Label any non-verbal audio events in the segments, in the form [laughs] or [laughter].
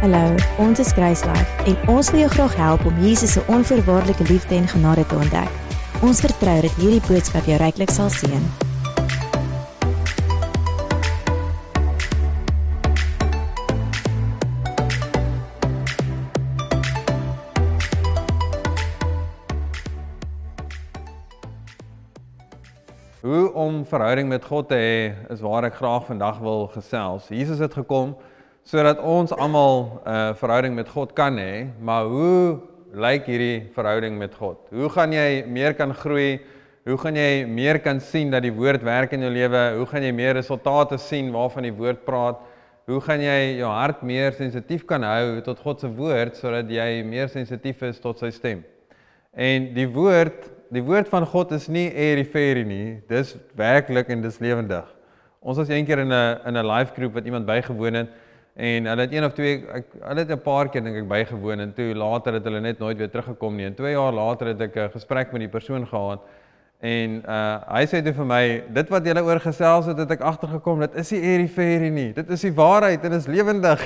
Hallo, ons is Kruislife en ons wil jou graag help om Jesus se onvoorwaardelike liefde en genade te ontdek. Ons vertrou dat hierdie boodskap jou ryklik sal seën. Hoe om verhouding met God te hê is waar ek graag vandag wil gesels. Jesus het gekom sodat ons almal 'n uh, verhouding met God kan hê, maar hoe lyk hierdie verhouding met God? Hoe gaan jy meer kan groei? Hoe gaan jy meer kan sien dat die woord werk in jou lewe? Hoe gaan jy meer resultate sien waarvan die woord praat? Hoe gaan jy jou hart meer sensitief kan hou tot God se woord sodat jy meer sensitief is tot sy stem? En die woord die woord van God is nie airy-fairy nie. Dis werklik en dis lewendig. Ons was eendag in 'n in 'n live groep wat iemand bygewoon het en hulle het een of twee ek hulle het 'n paar keer dink ek bygewoon en toe later het hulle net nooit weer teruggekom nie. En 2 jaar later het ek 'n gesprek met die persoon gehad en uh hy sê toe vir my dit wat julle oor gesels het, het ek agtergekom dit is nie airy-fairy nie. Dit is die waarheid en dit is lewendig.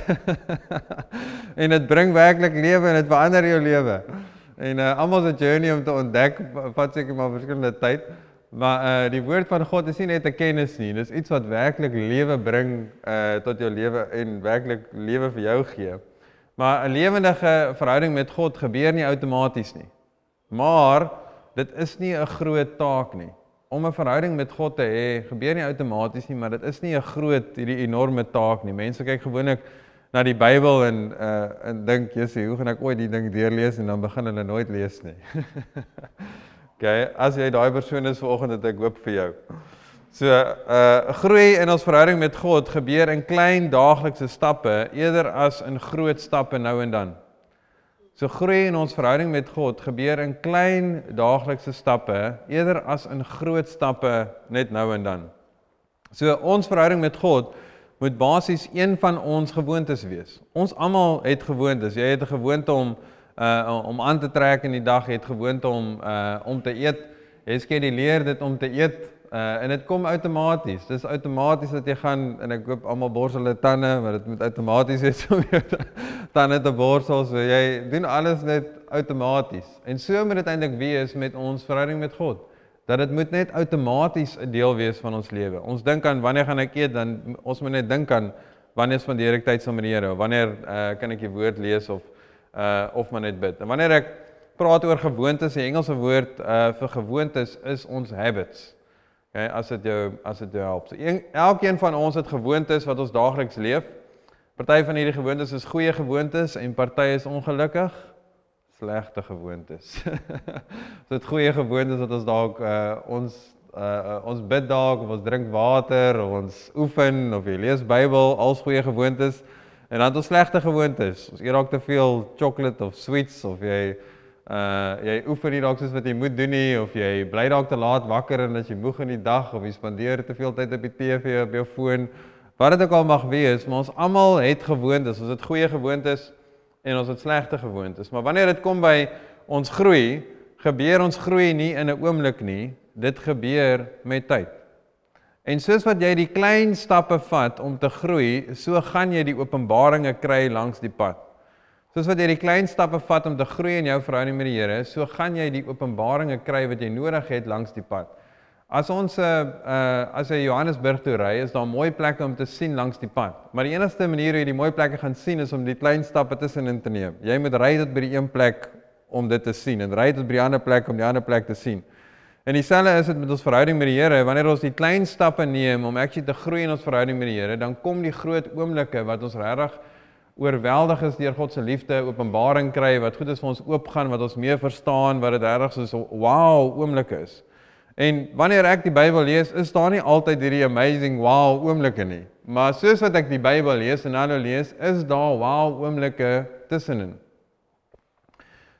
[laughs] en dit bring werklik lewe en dit verander jou lewe. En uh, almal se journey om te ontdek vat seker maar verskillende tyd. Maar uh die woord van God is nie net 'n kennis nie, dis iets wat werklik lewe bring uh tot jou lewe en werklik lewe vir jou gee. Maar 'n lewendige verhouding met God gebeur nie outomaties nie. Maar dit is nie 'n groot taak nie. Om 'n verhouding met God te hê, gebeur nie outomaties nie, maar dit is nie 'n groot hierdie enorme taak nie. Mense kyk gewoonlik na die Bybel en uh en dink, "Jessie, hoe gaan ek ooit die ding deurlees?" en dan begin hulle nooit lees nie. [laughs] okay, as jy daai persoon is vanoggend het ek hoop vir jou. So, uh groei in ons verhouding met God gebeur in klein daaglikse stappe eerder as in groot stappe nou en dan. So groei in ons verhouding met God gebeur in klein daaglikse stappe eerder as in groot stappe net nou en dan. So ons verhouding met God moet basies een van ons gewoontes wees. Ons almal het gewoontes. Jy het 'n gewoonte om uh om aan te trek in die dag, het gewoonte om uh om te eet. Jy skeduleer dit om te eet uh en dit kom outomaties. Dis outomaties dat jy gaan en ek koop almal borsel hulle tande, maar dit moet outomaties wees om jou [laughs] tande te borsel. So jy doen alles net outomaties. En so moet dit eintlik wees met ons verhouding met God dat dit moet net outomaties 'n deel wees van ons lewe. Ons dink aan wanneer gaan ek eet dan ons moet net dink aan wanneer spandeer ek tyd saam met die Here wanneer uh, kan ek die woord lees of uh of maar net bid. En wanneer ek praat oor gewoontes, die Engelse woord uh vir gewoontes is ons habits. Okay, as dit jou as dit jou help. So een, elkeen van ons het gewoontes wat ons daagliks leef. Party van hierdie gewoontes is goeie gewoontes en party is ongelukkig slegte gewoontes. [laughs] Dit goeie gewoontes dat ons dalk uh ons uh ons bid dalk of ons drink water of ons oefen of jy lees Bybel, als goeie gewoontes. En dan het ons slegte gewoontes. Ons eet dalk te veel chocolate of sweets of jy uh jy oefen nie dalk soos wat jy moet doen nie of jy bly dalk te laat wakker en as jy moeg in die dag of jy spandeer te veel tyd op die TV of jou foon. Wat dit ook al mag wees, maar ons almal het gewoontes. Ons het goeie gewoontes en ons het slegte gewoontes. Maar wanneer dit kom by ons groei, gebeur ons groei nie in 'n oomblik nie. Dit gebeur met tyd. En soos wat jy die klein stappe vat om te groei, so gaan jy die openbaringe kry langs die pad. Soos wat jy die klein stappe vat om te groei in jou verhouding met die Here, so gaan jy die openbaringe kry wat jy nodig het langs die pad. As ons uh, uh as jy Johannesburg toe ry, is daar mooi plekke om te sien langs die pad. Maar die enigste manier hoe jy die mooi plekke gaan sien is om die klein stappe tussenin te neem. Jy moet ry tot by die een plek om dit te sien en ry tot by die ander plek om die ander plek te sien. En dieselfde is dit met ons verhouding met die Here. Wanneer ons die klein stappe neem om actually te groei in ons verhouding met die Here, dan kom die groot oomblikke wat ons regtig oorweldig is deur God se liefde, openbaring kry wat goed is vir ons oopgaan, wat ons meer verstaan, wat dit regtig so 'n wow oomblikke is. En wanneer ek die Bybel lees, is daar nie altyd hierdie amazing wow oomblikke nie. Maar soos wat ek die Bybel lees en nou lees, is daar wow oomblikke tussenin.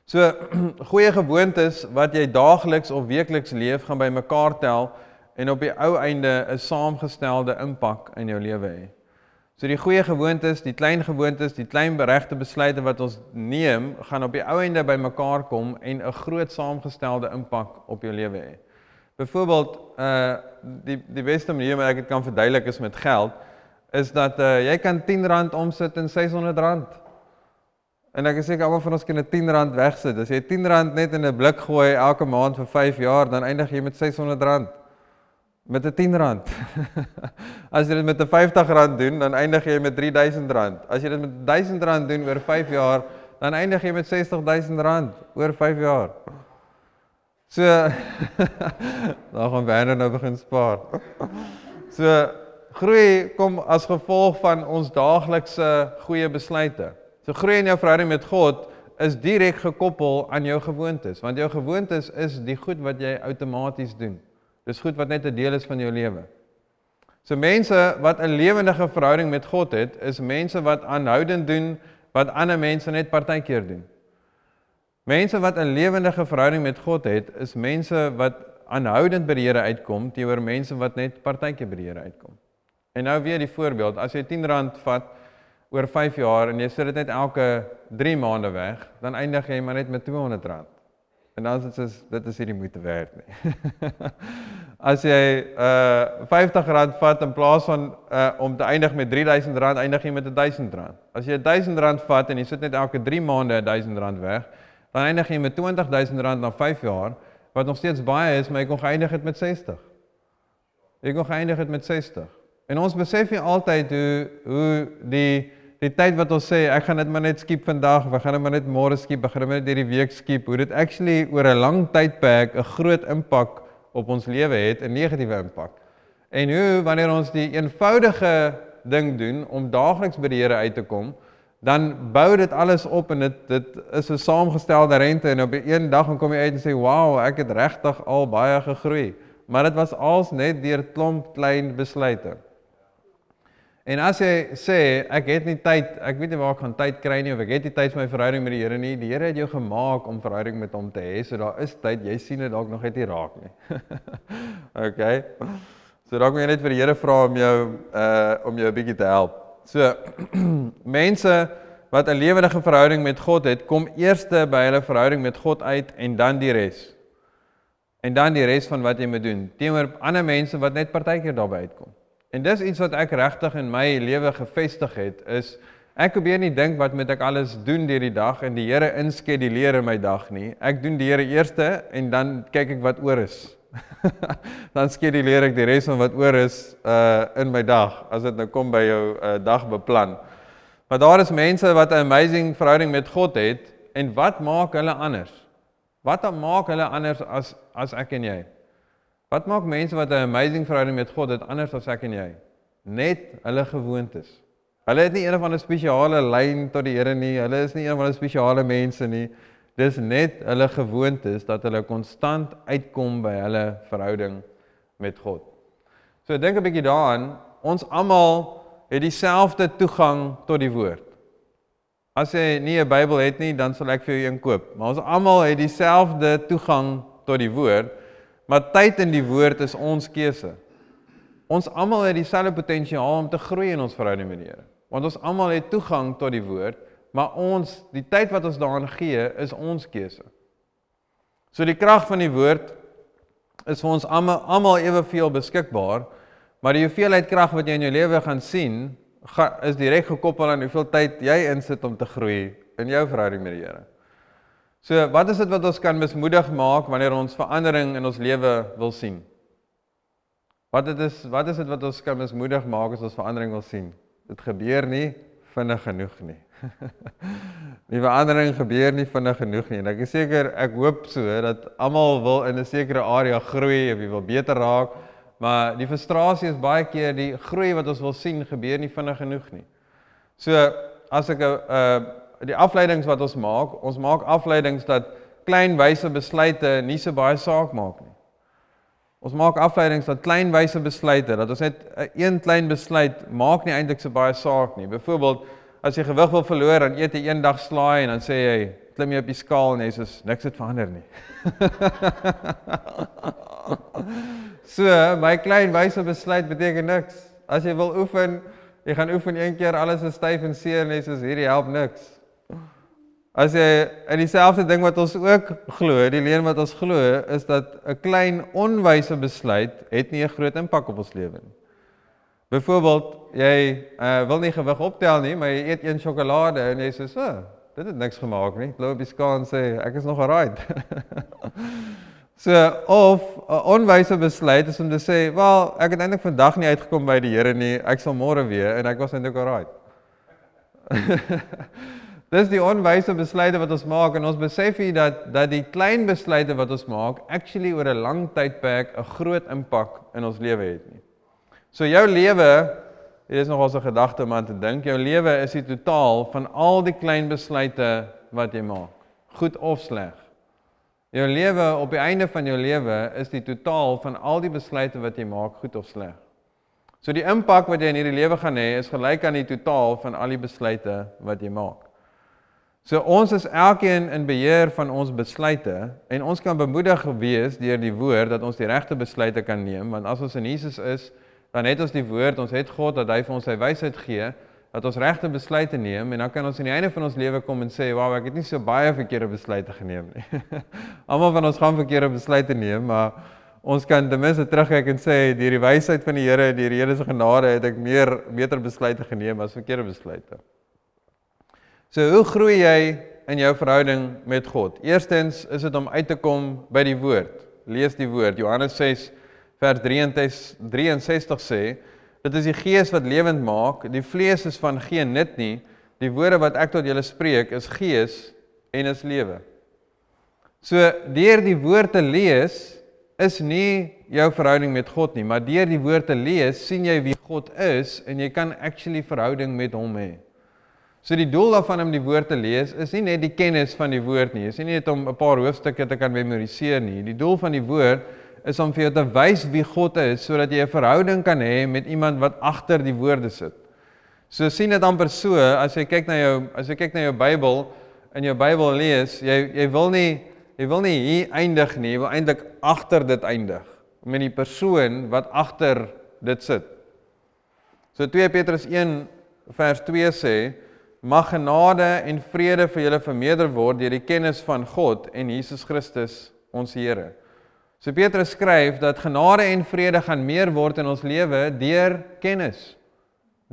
So [clears throat] goeie gewoontes wat jy daagliks of weekliks leef, gaan bymekaar tel en op die ou einde 'n saamgestelde impak in jou lewe hê. So die goeie gewoontes, die klein gewoontes, die klein beregte besluite wat ons neem, gaan op die ou einde bymekaar kom en 'n groot saamgestelde impak op jou lewe hê. Byvoorbeeld uh die die beste manier wat ek dit kan verduidelik is met geld is dat uh jy kan R10 omsit in R600. En ek is seker almal van ons kan 'n R10 wegsit. As jy R10 net in 'n blik gooi elke maand vir 5 jaar, dan eindig jy met R600 met 'n R10. [laughs] As jy dit met 'n R50 doen, dan eindig jy met R3000. As jy dit met R1000 doen oor 5 jaar, dan eindig jy met R60000 oor 5 jaar. So [laughs] dan gaan Werner nou begin spaar. So groei kom as gevolg van ons daaglikse goeie besluite. So groei in jou verhouding met God is direk gekoppel aan jou gewoontes, want jou gewoontes is die goed wat jy outomaties doen. Dis goed wat net 'n deel is van jou lewe. So mense wat 'n lewendige verhouding met God het, is mense wat aanhoudend doen wat ander mense net partykeer doen. Mense wat 'n lewendige verhouding met God het, is mense wat aanhoudend by die Here uitkom teenoor mense wat net partykeer by die Here uitkom. En nou weer die voorbeeld, as jy R10 vat oor 5 jaar en jy sit dit net elke 3 maande weg, dan eindig jy maar net met R200. En dan is dit dit is nie die moeite werd nie. [laughs] as jy uh R50 vat in plaas van uh om te eindig met R3000, eindig jy met R1000. As jy R1000 vat en jy sit net elke 3 maande R1000 weg, dan eindig jy met R20000 na 5 jaar, wat nog steeds baie is, maar jy kon geëindig het met 60. Jy kon geëindig het met 60. En ons besef nie altyd hoe hoe die die tyd wat ons sê ek gaan dit maar net skiep vandag, ek gaan dit maar net môre skiep, ek gaan dit maar net hierdie week skiep, hoe dit actually oor 'n lang tydperk 'n groot impak op ons lewe het, 'n negatiewe impak. En hoe wanneer ons die eenvoudige ding doen om daagliks by die Here uit te kom, dan bou dit alles op en dit dit is 'n saamgestelde rente en op 'n een dag dan kom jy uit en sê, "Wow, ek het regtig al baie gegroei." Maar dit was als net deur klomp klein besluite. En as jy sê ek het nie tyd, ek weet nie waar ek gaan tyd kry nie of ek het nie tyd vir my verhouding met die Here nie. Die Here het jou gemaak om verhouding met hom te hê. So daar is tyd. Jy sien dit dalk nog net nie raak nie. [laughs] okay. So dalk moet jy net vir die Here vra om jou uh om jou 'n bietjie te help. So [clears throat] mense wat 'n lewendige verhouding met God het, kom eers by hulle verhouding met God uit en dan die res. En dan die res van wat jy moet doen teenoor ander mense wat net partykeer daarby uitkom. En dis iets wat ek regtig in my lewe gevestig het is ek probeer nie dink wat moet ek alles doen deur die dag en die Here inskeduleer in my dag nie. Ek doen die Here eerste en dan kyk ek wat oor is. [laughs] dan skeduleer ek die res van wat oor is uh in my dag as dit nou kom by jou uh, dag beplan. Maar daar is mense wat 'n amazing verhouding met God het en wat maak hulle anders? Wat maak hulle anders as as ek en jy? Wat maak mense wat 'n amazing verhouding met God het anders as ek en jy? Net hulle gewoontes. Hulle het nie een of ander spesiale lyn tot die Here nie. Hulle is nie een of ander spesiale mense nie. Dis net hulle gewoontes dat hulle konstant uitkom by hulle verhouding met God. So dink 'n bietjie daaraan. Ons almal het dieselfde toegang tot die woord. As jy nie 'n Bybel het nie, dan sal ek vir jou een koop. Maar ons almal het dieselfde toegang tot die woord. Maar tyd in die woord is ons keuse. Ons almal het dieselfde potensiaal om te groei in ons verhouding met die Here. Want ons almal het toegang tot die woord, maar ons die tyd wat ons daaraan gee, is ons keuse. So die krag van die woord is vir ons almal almal eweveel beskikbaar, maar die hoeveelheid krag wat jy in jou lewe gaan sien, ga, is direk gekoppel aan hoeveel tyd jy insit om te groei in jou verhouding met die Here. So, wat is dit wat ons kan mismoedig maak wanneer ons verandering in ons lewe wil sien? Wat dit is, wat is dit wat ons kan mismoedig maak as ons verandering wil sien? Dit gebeur nie vinnig genoeg nie. [laughs] die verandering gebeur nie vinnig genoeg nie. En ek is seker, ek hoop so dat almal wil in 'n sekere area groei of jy wil beter raak, maar die frustrasie is baie keer die groei wat ons wil sien gebeur nie vinnig genoeg nie. So, as ek 'n uh, die afleidings wat ons maak, ons maak afleidings dat klein wyse besluite nie so baie saak maak nie. Ons maak afleidings dat klein wyse besluite, dat ons net een klein besluit maak nie eintlik so baie saak nie. Byvoorbeeld, as jy gewig wil verloor, dan eet jy een dag slaai en dan sê jy, klim jy op die skaal en jy sê niks het verander nie. [laughs] so, my klein wyse besluit beteken niks. As jy wil oefen, jy gaan oefen een keer, alles is styf en seer en jy sê hierdie help niks. As jy in dieselfde ding wat ons ook glo, die leuen wat ons glo, is dat 'n klein onwyse besluit het nie 'n groot impak op ons lewe nie. Byvoorbeeld, jy uh, wil nie gewig optel nie, maar jy eet een sjokolade en jy sê so, Dit het niks gemaak nie. Loop op die skaal sê ek is nog alright. [laughs] so of 'n onwyse besluit is om te sê, "Wel, ek het eintlik vandag nie uitgekom by die Here nie. Ek sal môre weer en ek was eintlik alright." [laughs] Dis die onwyse besluite wat ons maak en ons besef hier dat dat die klein besluite wat ons maak actually oor 'n lang tydperk 'n groot impak in ons lewe het nie. So jou lewe Dit is nogal 'n gedagte om aan te dink. Jou lewe is die totaal van al die klein besluite wat jy maak, goed of sleg. Jou lewe op die einde van jou lewe is die totaal van al die besluite wat jy maak, goed of sleg. So die impak wat jy in hierdie lewe gaan hê is gelyk aan die totaal van al die besluite wat jy maak. So ons is elkeen in beheer van ons besluite en ons kan bemoedig wees deur die woord dat ons die regte besluite kan neem want as ons in Jesus is, dan het ons die woord, ons het God dat hy vir ons sy wysheid gee dat ons regte besluite neem en dan kan ons aan die einde van ons lewe kom en sê, "Wow, ek het nie so baie verkeerde besluite geneem nie." [laughs] Almal van ons gaan verkeerde besluite neem, maar ons kan ten minste terugkyk en sê, "Deur die wysheid van die Here, deur die Here se genade het ek meer beter besluite geneem as verkeerde besluite." So, hoe groei jy in jou verhouding met God? Eerstens is dit om uit te kom by die woord. Lees die woord. Johannes 6 vers 63 sê, dit is die gees wat lewend maak, die vlees is van geen nut nie. Die woorde wat ek tot julle spreek is gees en is lewe. So deur die woord te lees is nie jou verhouding met God nie, maar deur die woord te lees sien jy wie God is en jy kan actually verhouding met hom hê. So die doel daarvan om die woord te lees is nie net die kennis van die woord nie, is nie net om 'n paar hoofstukke te kan memoriseer nie. Die doel van die woord is om vir jou te wys wie God is sodat jy 'n verhouding kan hê met iemand wat agter die woorde sit. So sien dit amper so as jy kyk na jou as jy kyk na jou Bybel en jou Bybel lees, jy jy wil nie jy wil nie hier eindig nie, jy wil eintlik agter dit eindig met die persoon wat agter dit sit. So 2 Petrus 1 vers 2 sê Mag genade en vrede vir julle vermeerder word deur die kennis van God en Jesus Christus ons Here. So Petrus skryf dat genade en vrede gaan meer word in ons lewe deur kennis.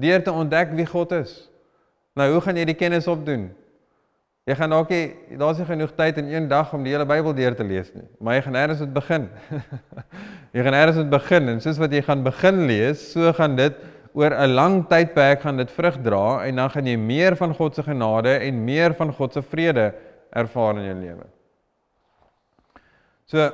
Deur te ontdek wie God is. Nou, hoe gaan jy die kennis opdoen? Jy gaan dalk nie daar's nie genoeg tyd in een dag om die hele Bybel deur te lees nie, maar jy gaan eers moet begin. [laughs] jy gaan eers moet begin en soos wat jy gaan begin lees, so gaan dit oor 'n lang tydperk gaan dit vrug dra en dan gaan jy meer van God se genade en meer van God se vrede ervaar in jou lewe. So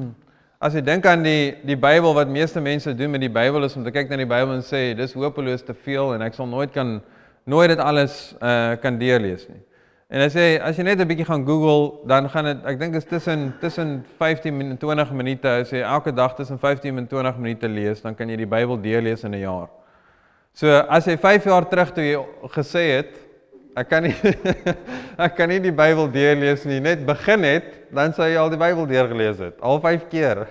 [clears throat] as jy dink aan die die Bybel wat meeste mense doen met die Bybel is om te kyk na die Bybel en sê dis hopeloos te veel en ek sal nooit kan nooit dit alles uh kan deurlees nie. En as jy as jy net 'n bietjie gaan Google, dan gaan dit ek dink is tussen tussen 15 en 20 minute as jy elke dag tussen 15 en 20 minute lees, dan kan jy die Bybel deurlees in 'n jaar. So as jy 5 jaar terug toe jy gesê het Ek kan nie [laughs] ek kan nie die Bybel deurlees nie. Net begin het, dan sou jy al die Bybel deurgelees het, al 5 keer.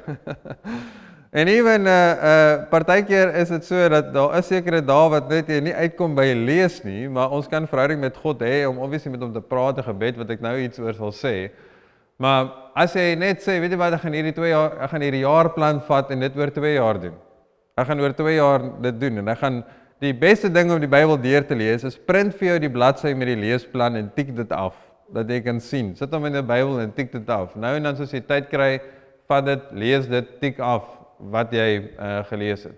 [laughs] en ewen 'n uh, uh, partykeer is dit so dat daar is sekere dae wat net jy nie uitkom by lees nie, maar ons kan verhouding met God hê om obviously met hom te praat en gebed wat ek nou iets oor sal sê. Maar as jy net sê, weet jy wat, ek gaan hierdie 2 jaar, ek gaan hierdie jaarplan vat en dit oor 2 jaar doen. Ek gaan oor 2 jaar dit doen en ek gaan Die beste ding om die Bybel deur te lees is print vir jou die bladsy met die leesplan en tik dit af dat jy kan sien. Sit hom in die Bybel en tik dit af. Nou en dan as jy tyd kry, vat dit, lees dit, tik af wat jy uh, gelees het.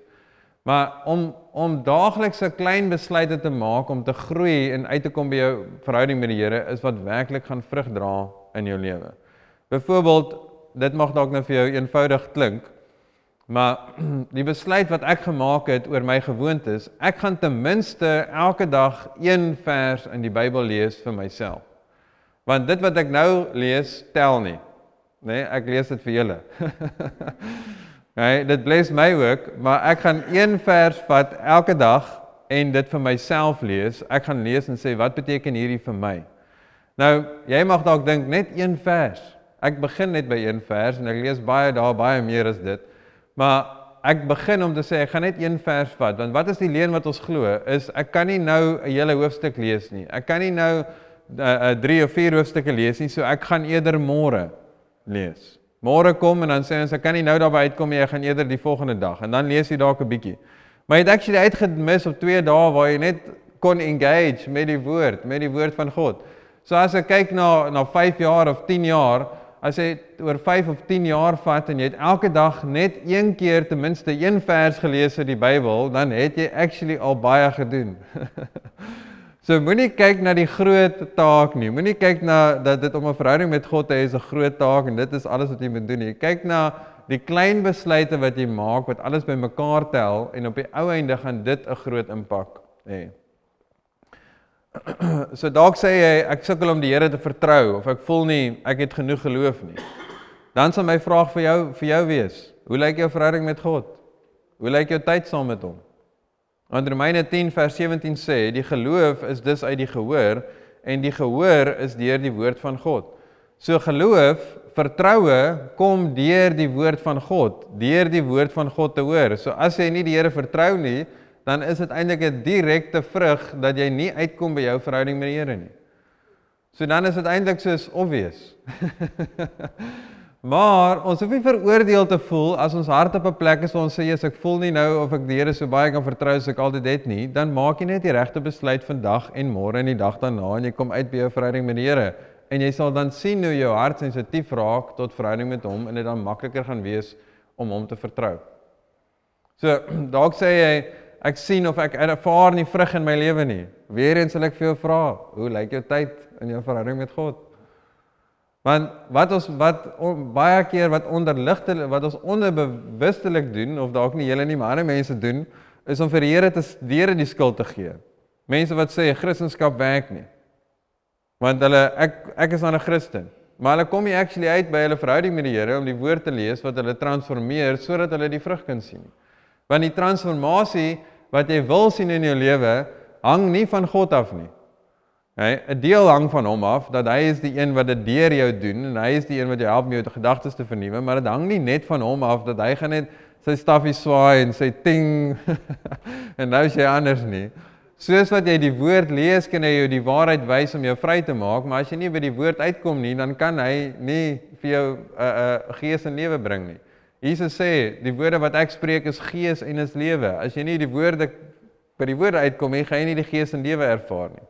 Maar om om daagliks 'n klein besluite te maak om te groei en uit te kom by jou verhouding met die Here is wat werklik gaan vrug dra in jou lewe. Byvoorbeeld, dit mag dalk nou vir jou eenvoudig klink, Maar [clears throat] die besluit wat ek gemaak het oor my gewoontes, ek gaan ten minste elke dag een vers in die Bybel lees vir myself. Want dit wat ek nou lees, tel nie. Nee, ek lees dit vir julle. [laughs] nee, dit bless my ook, maar ek gaan een vers vat elke dag en dit vir myself lees. Ek gaan lees en sê wat beteken hierdie vir my? Nou, jy mag dalk dink net een vers. Ek begin net by een vers en ek lees baie daar baie meer as dit. Maar ek begin om te sê ek gaan net een vers vat want wat is die leuen wat ons glo is ek kan nie nou 'n hele hoofstuk lees nie. Ek kan nie nou 'n uh, 3 of 4 hoofstukke lees nie, so ek gaan eerder môre lees. Môre kom en dan sê ons ek kan nie nou daarby uitkom nie, ek gaan eerder die volgende dag en dan lees jy dalk 'n bietjie. Maar jy het actually uitgemis op 2 dae waar jy net kon engage met die woord, met die woord van God. So as ek kyk na na 5 jaar of 10 jaar, as jy oor 5 of 10 jaar vat en jy het elke dag net een keer ten minste een vers gelees uit die Bybel, dan het jy actually al baie gedoen. [laughs] so moenie kyk na die groot taak nie. Moenie kyk na dat dit om 'n verhouding met God te hê is 'n groot taak en dit is alles wat jy moet doen nie. Kyk na die klein besluite wat jy maak wat alles bymekaar tel en op die ou einde gaan dit 'n groot impak hê. [clears throat] so dalk sê jy ek sukkel om die Here te vertrou of ek voel nie ek het genoeg geloof nie. Dan sal my vraag vir jou vir jou wees, hoe lyk jou verhouding met God? Hoe lyk jou tyd saam met hom? Want Romeine 10 vers 17 sê die geloof is dus uit die gehoor en die gehoor is deur die woord van God. So geloof, vertroue kom deur die woord van God, deur die woord van God te hoor. So as jy nie die Here vertrou nie, dan is dit eintlik 'n direkte vrug dat jy nie uitkom by jou verhouding met die Here nie. So dan is dit eintlik soos obvious. [laughs] maar ons hoef nie veroordeel te voel as ons hart op 'n plek is waar ons sê as ek voel nie nou of ek die Here so baie kan vertrou as ek altyd het nie, dan maak jy net die regte besluit vandag en môre en die dag daarna en jy kom uit by jou verhouding met die Here en jy sal dan sien hoe jou hart sensitief raak tot verhouding met hom en dit dan makliker gaan wees om hom te vertrou. So [clears throat] dalk sê jy ek sien of ek ervaar nie vrug in my lewe nie. Weereens sal ek vir jou vra, hoe lyk jou tyd in jou verhouding met God? Want wat ons wat on, baie keer wat onderligte wat ons onderbewustelik doen of dalk nie julle nie maar ander mense doen, is om vir die Here te weer die skuld te gee. Mense wat sê Christendom werk nie. Want hulle ek ek is dan 'n Christen. Maar hulle kom nie actually uit by hulle verhouding met die Here om die woord te lees wat hulle transformeer sodat hulle die vrug kan sien. Want die transformasie wat jy wil sien in jou lewe hang nie van God af nie. Hy 'n deel hang van hom af dat hy is die een wat dit deur jou doen en hy is die een wat jou help om jou gedagtes te vernuwe, maar dit hang nie net van hom af dat hy gaan net sy staffie swaai en sy ting [laughs] en nou is jy anders nie. Soos wat jy die woord lees, kan hy jou die waarheid wys om jou vry te maak, maar as jy nie by die woord uitkom nie, dan kan hy nie vir jou 'n uh, uh, gees en lewe bring nie. Jesus sê, die woorde wat ek spreek is gees en is lewe. As jy nie die woorde by die woorde uitkom nie, gaan jy nie die gees en lewe ervaar nie.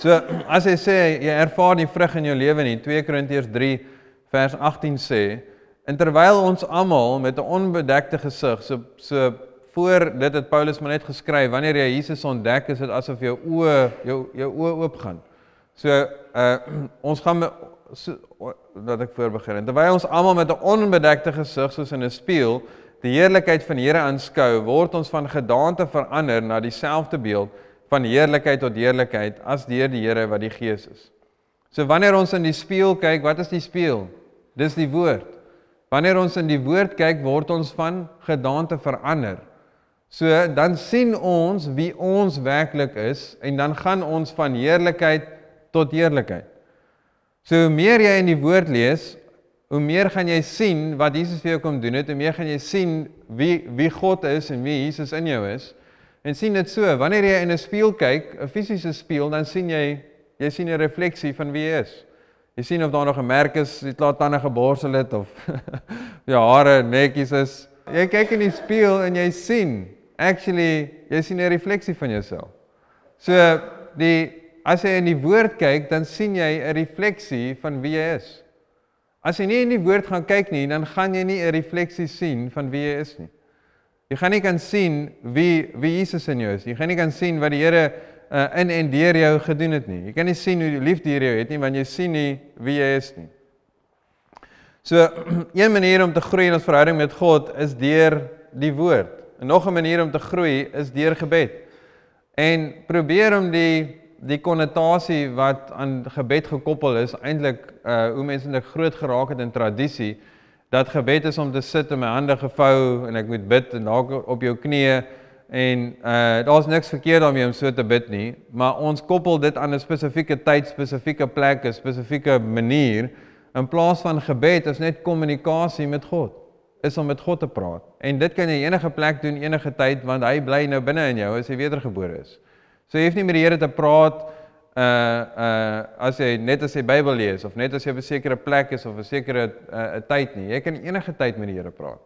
So [clears throat] as jy sê jy ervaar nie vrug in jou lewe nie, 2 Korintiërs 3 vers 18 sê, en terwyl ons almal met 'n onbedekte gesig, so so voor dit het Paulus maar net geskryf, wanneer jy Jesus ontdek, is dit asof jou oë jou jou oë oop gaan. So uh [clears throat] ons gaan so dat ek voorbegin. Terwyl ons almal met 'n onbedekte gesig soos in 'n spieël die heerlikheid van die Here aanskou, word ons van gedaante verander na dieselfde beeld van heerlikheid tot heerlikheid as deur die Here wat die Gees is. So wanneer ons in die spieël kyk, wat is die spieël? Dis die woord. Wanneer ons in die woord kyk, word ons van gedaante verander. So dan sien ons wie ons werklik is en dan gaan ons van heerlikheid tot heerlikheid. So hoe meer jy in die woord lees, hoe meer gaan jy sien wat Jesus vir jou kom doen het, hoe meer gaan jy sien wie wie God is en wie Jesus in jou is. En sien dit so, wanneer jy in 'n spieël kyk, 'n fisiese spieël, dan sien jy jy sien 'n refleksie van wie jy is. Jy sien of daar nog 'n merk is, jy klaar tande geborsel het of [laughs] jou hare netjies is. Jy kyk in die spieël en jy sien actually jy sien 'n refleksie van jouself. So die as jy in die woord kyk, dan sien jy 'n refleksie van wie jy is. As jy nie in die woord gaan kyk nie, dan gaan jy nie 'n refleksie sien van wie jy is nie. Jy gaan nie kan sien wie wie Jesus in jou is. Jy gaan nie kan sien wat die Here uh, in en deur jou gedoen het nie. Jy kan nie sien hoe die liefde hier jou het nie, want jy sien nie wie jy is nie. So, [clears throat] een manier om te groei in ons verhouding met God is deur die woord. En nog 'n manier om te groei is deur gebed. En probeer om die die konnotasie wat aan gebed gekoppel is eintlik uh hoe mense net groot geraak het in tradisie dat gebed is om te sit en my hande gevou en ek moet bid en dalk op jou knieë en uh daar's niks verkeerd daarmee om so te bid nie maar ons koppel dit aan 'n spesifieke tyd, spesifieke plek, 'n spesifieke manier. In plaas van gebed is net kommunikasie met God is om met God te praat. En dit kan jy enige plek doen enige tyd want hy bly nou binne in jou as jy wedergebore is So jy hoef nie met die Here te praat uh uh as jy net as jy Bybel lees of net as jy op 'n sekere plek is of 'n sekere 'n uh, tyd nie. Jy kan enige tyd met die Here praat.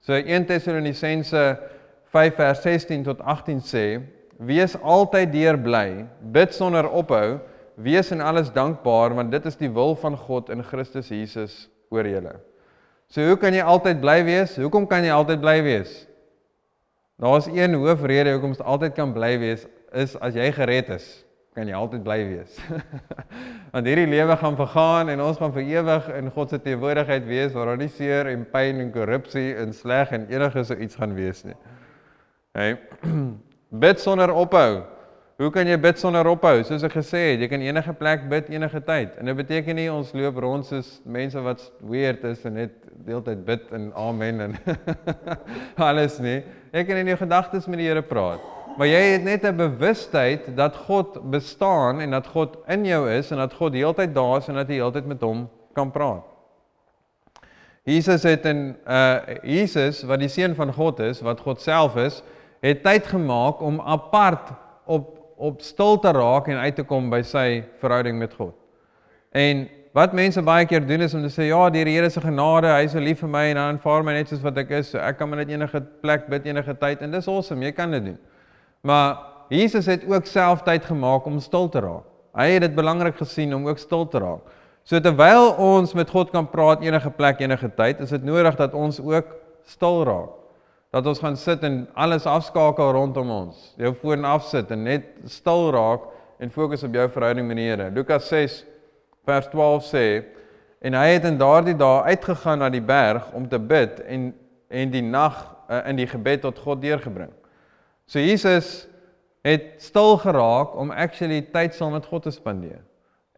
So 1 Tessalonisense 5 vers 16 tot 18 sê: Wees altyd deur bly, bid sonder ophou, Wees in alles dankbaar want dit is die wil van God in Christus Jesus oor julle. So hoe kan jy altyd bly wees? Hoekom kan jy altyd bly wees? Daar's een hoofrede hoekom jy altyd kan bly wees is as jy gered is, kan jy altyd bly wees. [laughs] Want hierdie lewe gaan vergaan en ons gaan vir ewig in God se teenwoordigheid wees waar daar nie seer en pyn en korrupsie en sleg en enige so iets gaan wees nie. Hey. [clears throat] Bid sonder ophou. Hoe kan jy bid sonder ophou? Soos ek gesê het, jy kan enige plek bid enige tyd. En dit beteken nie ons loop rond soos mense wat weird is en net deeltyd bid en amen en [laughs] alles nie. Jy kan in jou gedagtes met die Here praat. Maar jy het net 'n bewustheid dat God bestaan en dat God in jou is en dat God heeltyd daar is en dat jy heeltyd met hom kan praat. Jesus het in uh Jesus wat die seun van God is, wat God self is, het tyd gemaak om apart op op stil te raak en uit te kom by sy verhouding met God. En wat mense baie keer doen is om te sê ja, die Here se genade, hy is so lief vir my en hy aanvaar my net soos wat ek is. So ek kan maar net enige plek bid enige tyd en dis awesome, jy kan dit doen. Maar Jesus het ook self tyd gemaak om stil te raak. Hy het dit belangrik gesien om ook stil te raak. So terwyl ons met God kan praat enige plek enige tyd, is dit nodig dat ons ook stil raak dat ons gaan sit en alles afskakel rondom ons. Jou foon afsit en net stil raak en fokus op jou verhouding met die Here. Lukas 6 vers 12 sê en hy het in daardie dae uitgegaan na die berg om te bid en en die nag uh, in die gebed tot God deurgebring. So Jesus het stil geraak om actually tyd saam met God te spandeer.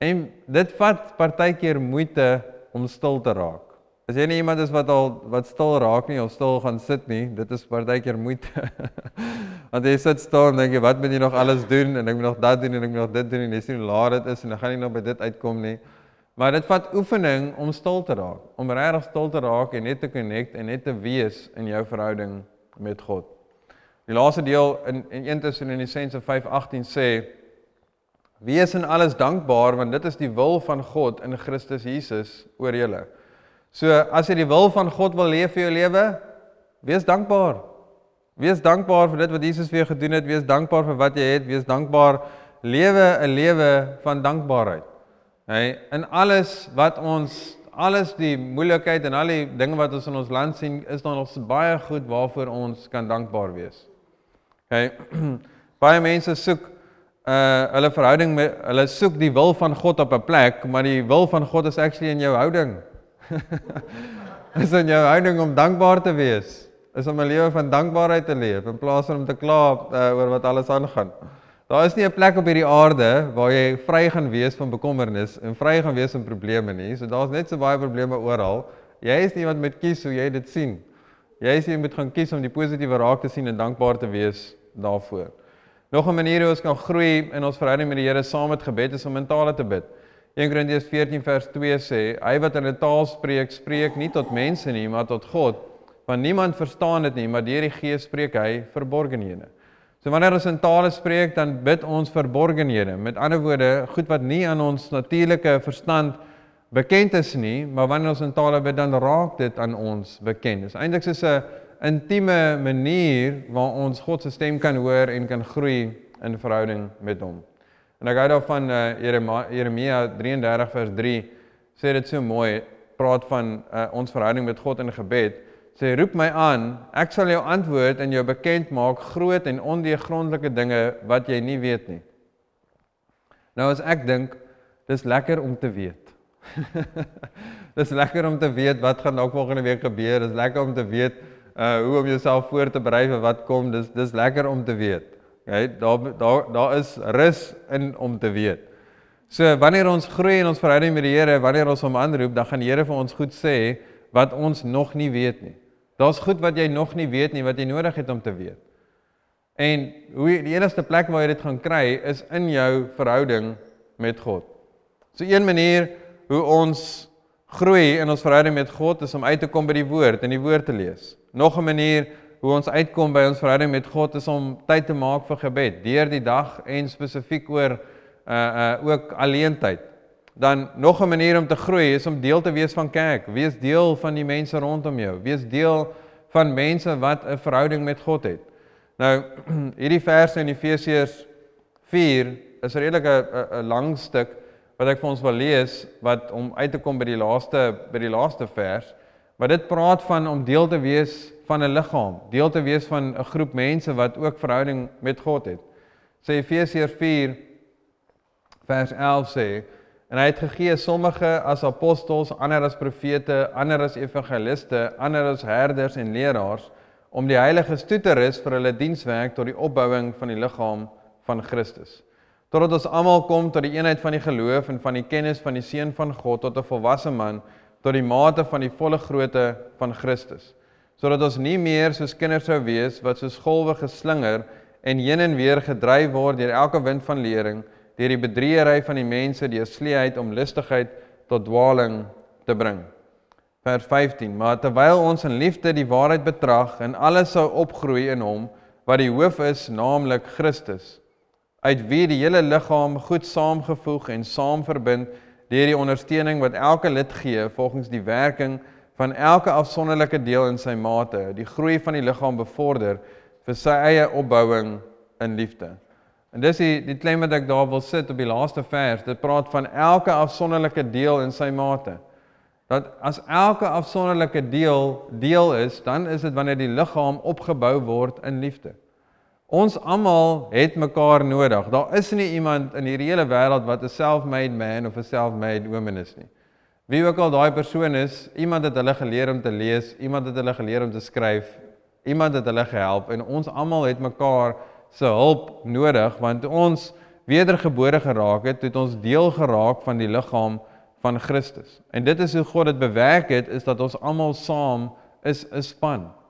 En dit vat partykeer moeite om stil te raak. As jy nie iemand is wat al wat stil raak nie of stil gaan sit nie, dit is partykeer moeite. [laughs] Want jy sit stil en dink jy wat moet jy nog alles doen en ek moet nog dat doen en ek moet nog dit doen en jy sien hoe laat dit is en dan gaan jy nog by dit uitkom nie. Maar dit vat oefening om stil te raak, om regtig stil te raak en net te connect en net te wees in jou verhouding met God. Die laaste deel in in 1 Tessalonisense 5:18 sê Wees in alles dankbaar want dit is die wil van God in Christus Jesus oor julle. So as jy die wil van God wil leef vir jou lewe, wees dankbaar. Wees dankbaar vir dit wat Jesus vir jou gedoen het, wees dankbaar vir wat jy het, wees dankbaar. Lewe 'n lewe van dankbaarheid. Hy in alles wat ons alles die moeilikheid en al die dinge wat ons in ons land sien, is daar nog baie goed waarvoor ons kan dankbaar wees. Hy [clears throat] baie mense soek uh hulle verhouding met hulle soek die wil van God op 'n plek, maar die wil van God is actually in jou houding. [laughs] is in jou houding om dankbaar te wees. Is om 'n lewe van dankbaarheid te leef in plaas van om te kla uh, oor wat alles aangaan. Daar is nie 'n plek op hierdie aarde waar jy vry gaan wees van bekommernis en vry gaan wees van probleme nie. So daar's net so baie probleme oral. Jy is nie wat met kies hoe jy dit sien. Jy is jy moet gaan kies om die positiewe raak te sien en dankbaar te wees daarvoor. Nog 'n manier hoe ons kan groei in ons verhouding met die Here saam met gebed is om in tale te bid. 1 Korintiërs 14 vers 2 sê, hy wat in 'n taal spreek, spreek nie tot mense nie, maar tot God, want niemand verstaan dit nie, maar deur die Gees spreek hy verborgenhede. So wanneer ons in tale spreek, dan bid ons verborgenhede. Met ander woorde, goed wat nie aan ons natuurlike verstand bekend is nie, maar wanneer ons in tale bid, dan raak dit aan ons bekend. Dit is eintlik so 'n intieme manier waar ons God se stem kan hoor en kan groei in verhouding met hom. En ek hou daarvan uh, Jeremia, Jeremia 33 vers 3 sê dit so mooi, praat van uh, ons verhouding met God in gebed. Sê roep my aan, ek sal jou antwoord en jou bekend maak groot en ondeurgrondelike dinge wat jy nie weet nie. Nou as ek dink, dis lekker om te weet. [laughs] dis lekker om te weet wat gaan dalk volgende week gebeur. Dis lekker om te weet uh hoe om jouself voor te berei vir wat kom. Dis dis lekker om te weet. Ja, daar daar daar is rus in om te weet. So wanneer ons groei in ons verhouding met die Here, wanneer ons hom aanroep, dan gaan die Here vir ons goed sê wat ons nog nie weet nie. Daar's goed wat jy nog nie weet nie wat jy nodig het om te weet. En hoe die enigste plek waar jy dit gaan kry is in jou verhouding met God. So een manier hoe ons groei in ons verhouding met God is om uit te kom by die woord en die woord te lees. Nog 'n manier hoe ons uitkom by ons verhouding met God is om tyd te maak vir gebed deur die dag en spesifiek oor uh uh ook alleen tyd. Dan nog 'n manier om te groei is om deel te wees van kerk, wees deel van die mense rondom jou, wees deel van mense wat 'n verhouding met God het. Nou [clears throat] hierdie verse in Efesiërs 4 is redelik 'n 'n lang stuk wat ek vir ons wil lees wat om uit te kom by die laaste by die laaste vers. Maar dit praat van om deel te wees van 'n liggaam, deel te wees van 'n groep mense wat ook verhouding met God het. Sê Efesiërs 4 vers 11 sê en hy het gegee sommige as apostels, ander as profete, ander as evangeliste, ander as herders en leraars om die heiliges toe te rus vir hulle dienswerk tot die opbouing van die liggaam van Christus. Totdat ons almal kom tot die eenheid van die geloof en van die kennis van die seun van God tot 'n volwasse man tot die mate van die volle grootte van Christus. Sodat ons nie meer soos kinders sou wees wat soos golwe geslinger en heen en weer gedryf word deur elke wind van lering, deur die bedriegery van die mense, deur sleeheid om lustigheid tot dwaaling te bring vers 15 maar terwyl ons in liefde die waarheid betrag en alles sou opgroei in hom wat die hoof is naamlik Christus uit wie die hele liggaam goed saamgevoeg en saamverbind deur die ondersteuning wat elke lid gee volgens die werking van elke afsonderlike deel in sy mate die groei van die liggaam bevorder vir sy eie opbouing in liefde. En dis die die klem wat ek daar wil sit op die laaste vers. Dit praat van elke afsonderlike deel in sy mate. Dat as elke afsonderlike deel deel is, dan is dit wanneer die liggaam opgebou word in liefde. Ons almal het mekaar nodig. Daar is nie iemand in hierdie hele wêreld wat 'n self-made man of 'n self-made woman is nie. Wie ook al daai persoon is, iemand het hulle geleer om te lees, iemand het hulle geleer om te skryf, iemand het hulle gehelp en ons almal het mekaar se hulp nodig want ons wedergebore geraak het, het ons deel geraak van die liggaam van Christus. En dit is hoe God dit bewerk het is dat ons almal saam is 'n span.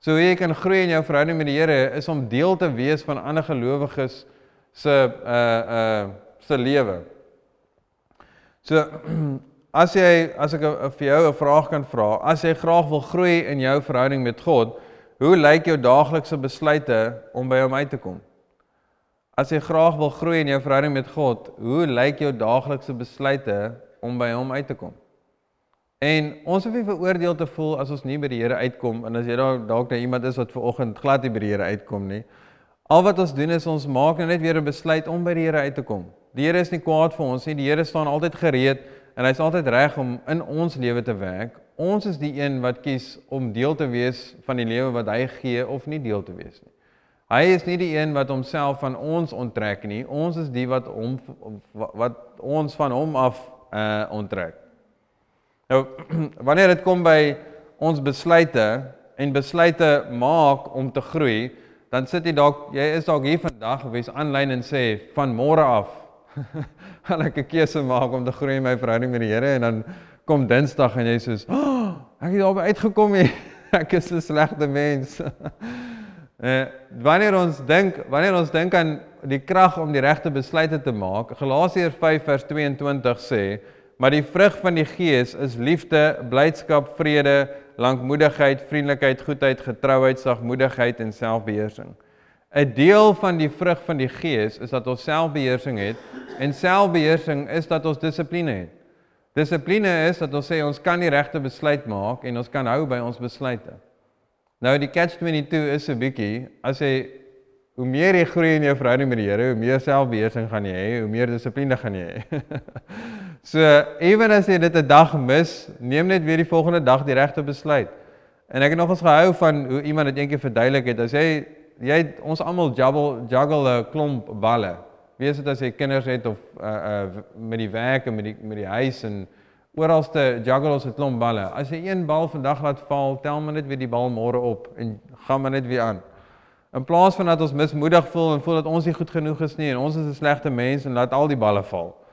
So hoe jy kan groei in jou verhouding met die Here is om deel te wees van ander gelowiges se uh uh se lewe. So [clears throat] as jy as ek vir jou 'n vraag kan vra, as jy graag wil groei in jou verhouding met God, hoe lyk jou daaglikse besluite om by hom uit te kom? As jy graag wil groei in jou verhouding met God, hoe lyk jou daaglikse besluite om by hom uit te kom. En ons hoef nie veroordeel te voel as ons nie by die Here uitkom en as jy dalk dalk net iemand is wat ver oggend glad nie by die Here uitkom nie. Al wat ons doen is ons maak net weer 'n besluit om by die Here uit te kom. Die Here is nie kwaad vir ons nie. Die Here staan altyd gereed en hy's altyd reg om in ons lewe te werk. Ons is die een wat kies om deel te wees van die lewe wat hy gee of nie deel te wees nie. Hy is nie die een wat homself van ons onttrek nie. Ons is die wat hom wat ons van hom af uh onttrek. Nou [clears throat] wanneer dit kom by ons besluite en besluite maak om te groei, dan sit jy dalk jy is dalk hier vandag of jy's aanlyn en sê van môre af [laughs] gaan ek 'n keuse maak om te groei in my verhouding met die Here en dan kom Dinsdag en jy sê oh, ek het daarby uitgekom nie. [laughs] ek is 'n slegte mens. [laughs] Eh wanneer ons dink, wanneer ons dink aan die krag om die regte besluite te maak, Galasiërs 5 vers 22 sê, maar die vrug van die Gees is liefde, blydskap, vrede, lankmoedigheid, vriendelikheid, goedheid, getrouheid, sagmoedigheid en selfbeheersing. 'n Deel van die vrug van die Gees is dat ons selfbeheersing het en selfbeheersing is dat ons dissipline het. Dissipline is dat ons sê ons kan die regte besluit maak en ons kan hou by ons besluite. Nou die catch 22 is 'n bietjie as jy hoe meer jy groei in jou verhouding met die Here, hoe meer selfbeheersing gaan jy hê, hoe meer dissipline gaan jy hê. [laughs] so ewen as jy dit 'n dag mis, neem net weer die volgende dag die regte besluit. En ek het nog eens gehou van hoe iemand dit eendag verduidelik het. As jy jy ons almal juggle juggle 'n klomp balle. Wees dit as jy kinders het of uh uh met die werk en met die met die huis en oralste juggle ons 'n klomp balle. As jy een bal vandag laat val, tel maar net weer die bal môre op en gaan maar net weer aan. In plaas van dat ons mismoedig voel en voel dat ons nie goed genoeg is nie en ons is 'n slegte mens en laat al die balle val.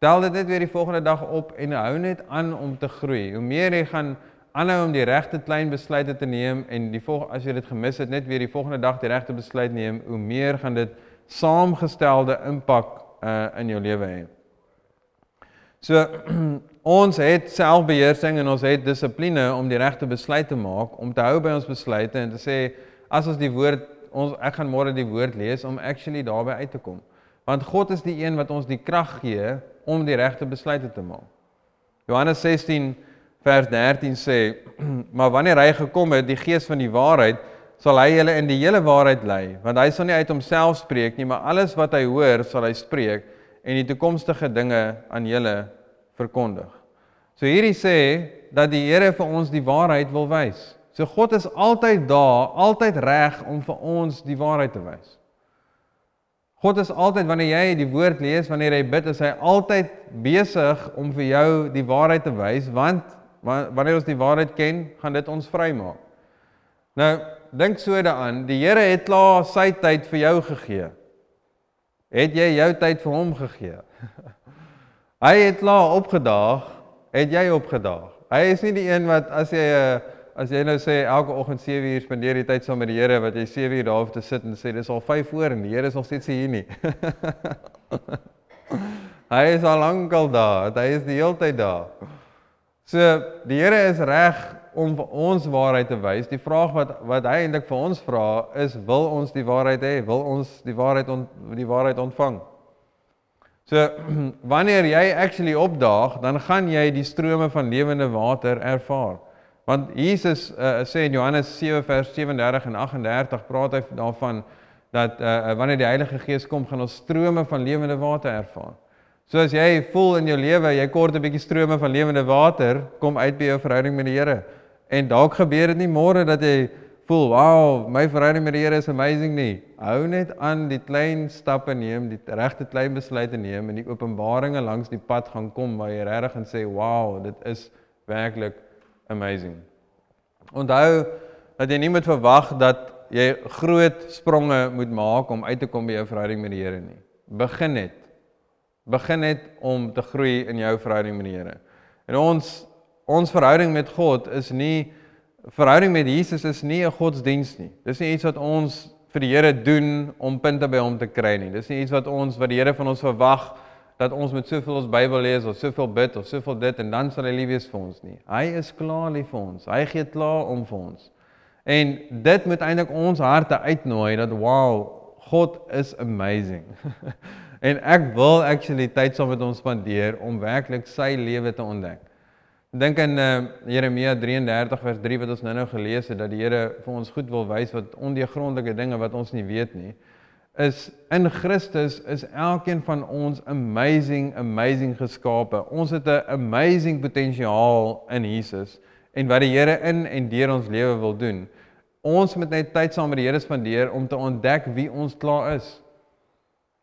Tel dit net weer die volgende dag op en hou net aan om te groei. Hoe meer jy gaan aanhou om die regte klein besluite te neem en die volgende as jy dit gemis het net weer die volgende dag die regte besluit neem, hoe meer gaan dit saamgestelde impak uh, in jou lewe hê. So [clears throat] ons het selfbeheersing en ons het dissipline om die regte besluit te maak, om te hou by ons besluite en te sê as ons die woord ons ek gaan môre die woord lees om actually daarby uit te kom. Want God is die een wat ons die krag gee om die regte besluite te maak. Johannes 16 vers 13 sê: [clears throat] "Maar wanneer hy gekom het, die Gees van die waarheid, sal hy julle in die hele waarheid lei, want hy sal nie uit homself spreek nie, maar alles wat hy hoor, sal hy spreek en die toekomstige dinge aan julle verkondig. So hierdie sê dat die Here vir ons die waarheid wil wys. So God is altyd daar, altyd reg om vir ons die waarheid te wys. God is altyd wanneer jy die woord lees, wanneer jy bid, is hy altyd besig om vir jou die waarheid te wys, want wanneer ons die waarheid ken, gaan dit ons vrymaak. Nou, dink so daaraan, die Here het klaar sy tyd vir jou gegee. Het jy jou tyd vir hom gegee? [laughs] hy het klaar opgedaag, het jy opgedaag. Hy is nie die een wat as jy 'n uh, as jy nou sê elke oggend 7 uur spandeer jy tyd saam met die Here wat jy 7 uur daar hoef te sit en sê dis al 5 voor en die Here is nog steeds hier nie. [laughs] hy is al lankal daar, hy is die hele tyd daar. So die Here is reg om vir ons waarheid te wys. Die vraag wat wat hy eintlik vir ons vra is wil ons die waarheid hê? Wil ons die waarheid ont, die waarheid ontvang? So [clears throat] wanneer jy actually opdaag, dan gaan jy die strome van lewende water ervaar. Want Jesus uh, sê in Johannes 7 vers 37 en 38 praat hy daarvan dat uh, wanneer die Heilige Gees kom, gaan ons strome van lewende water ervaar. So as jy voel in jou lewe jy kort 'n bietjie strome van lewende water kom uit by jou verhouding met die Here. En dalk gebeur dit nie môre dat jy voel, "Wow, my verhouding met die Here is amazing nie." Hou net aan die klein stappe neem, die regte klein besluite neem en die openbaringe langs die pad gaan kom waar jy regtig gaan sê, "Wow, dit is werklik amazing. Onthou dat jy nie moet verwag dat jy groot spronge moet maak om uit te kom by jou verhouding met die Here nie. Begin net. Begin net om te groei in jou verhouding met die Here. En ons ons verhouding met God is nie verhouding met Jesus is nie 'n godsdiens nie. Dis nie iets wat ons vir die Here doen om punte by hom te kry nie. Dis nie iets wat ons wat die Here van ons verwag nie dat ons met soveel ons Bybel lees of soveel bid of soveel dit en dan sal hy lief wees vir ons nie. Hy is klaar lief vir ons. Hy gee klaar om vir ons. En dit moet eintlik ons harte uitnooi dat wow, God is amazing. [laughs] en ek wil actually tyd saam met hom spandeer om werklik sy lewe te ontdek. Dink in uh, Jeremia 33 vers 3 wat ons nou-nou gelees het dat die Here vir ons goed wil wys wat ondeurgrondelike dinge wat ons nie weet nie is in Christus is elkeen van ons amazing amazing geskape. Ons het 'n amazing potensiaal in Jesus en wat die Here in en deur ons lewe wil doen. Ons moet net tyd saam met die Here spandeer om te ontdek wie ons klaar is.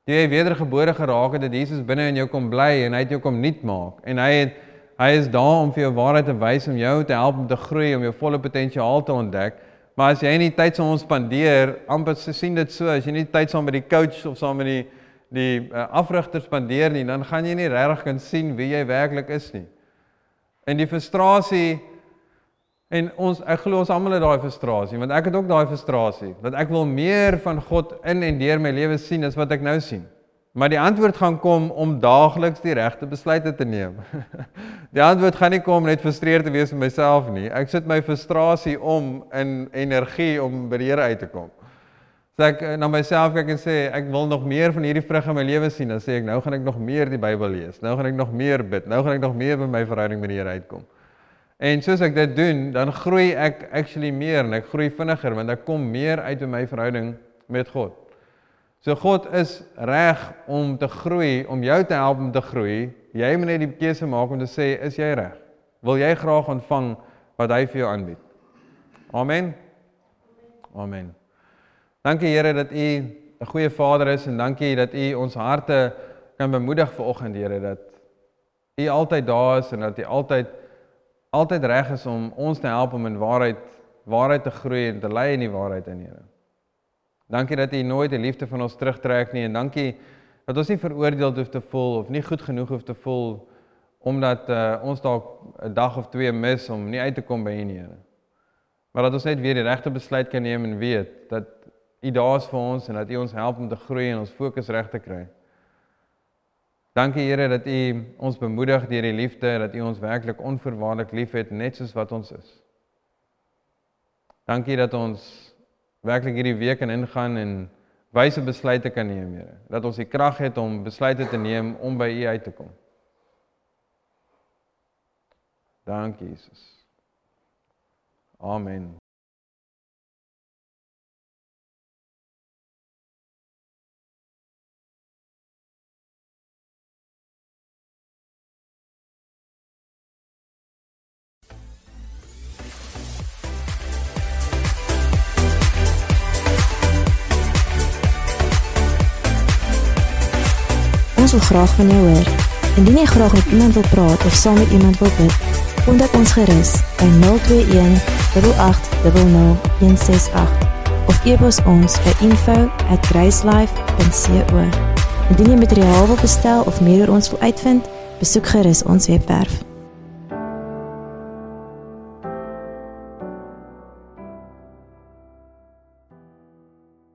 Jy het wedergebore geraak het dat Jesus binne in jou kom bly en hy het jou kom nuut maak en hy het hy is daar om vir jou waarheid te wys om jou te help om te groei om jou volle potensiaal te ontdek. Maar as jy nie tyd saam ons spandeer, amper se sien dit so, as jy nie tyd saam met die coach of saam met die die uh, afrigter spandeer nie, dan gaan jy nie regtig kan sien wie jy werklik is nie. En die frustrasie en ons ek glo ons almal het daai frustrasie, want ek het ook daai frustrasie dat ek wil meer van God in en deur my lewe sien as wat ek nou sien. Maar die antwoord gaan kom om daagliks die regte besluite te neem. [laughs] Die antwoord gaan nie kom net frustreerd te wees met myself nie. Ek sit my frustrasie om in energie om by die Here uit te kom. So ek eh, na myself kyk en sê ek wil nog meer van hierdie vrug in my lewe sien. Dan sê ek nou gaan ek nog meer die Bybel lees. Nou gaan ek nog meer bid. Nou gaan ek nog meer by my verhouding met die Here uitkom. En soos ek dit doen, dan groei ek actually meer en ek groei vinniger want ek kom meer uit in my verhouding met God. So God is reg om te groei, om jou te help om te groei. Jy moet net die keuse maak om te sê, is jy reg? Wil jy graag ontvang wat hy vir jou aanbied? Amen. Amen. Dankie Here dat U 'n goeie Vader is en dankie dat U ons harte kan bemoedig vanoggend Here dat U altyd daar is en dat U altyd altyd reg is om ons te help om in waarheid waarheid te groei en te lei in die waarheid Here. Dankie dat U nooit die liefde van ons terugtrek nie en dankie dat ons nie veroordeel hoef te voel of nie goed genoeg hoef te voel omdat uh, ons dalk 'n dag of twee mis om nie uit te kom by U nie. Maar dat ons net weer die regte besluit kan neem en weet dat U daar is vir ons en dat U ons help om te groei en ons fokus reg te kry. Dankie Here dat U ons bemoedig deur die liefde dat U ons werklik onvoorwaardelik liefhet net soos wat ons is. Dankie dat ons werklik hierdie week in ingaan en wyse besluite kan neem, Here. Dat ons die krag het om besluite te neem om by U uit te kom. Dankie Jesus. Amen. Ons wil graag van jou hoor. Indien jy graag met iemand wil praat of saam met iemand wil bid, kontak ons gerus by 021 8800168 of e-pos ons by info@gracelife.co. Indien jy materiaal wil bestel of meer oor ons wil uitvind, besoek gerus ons webwerf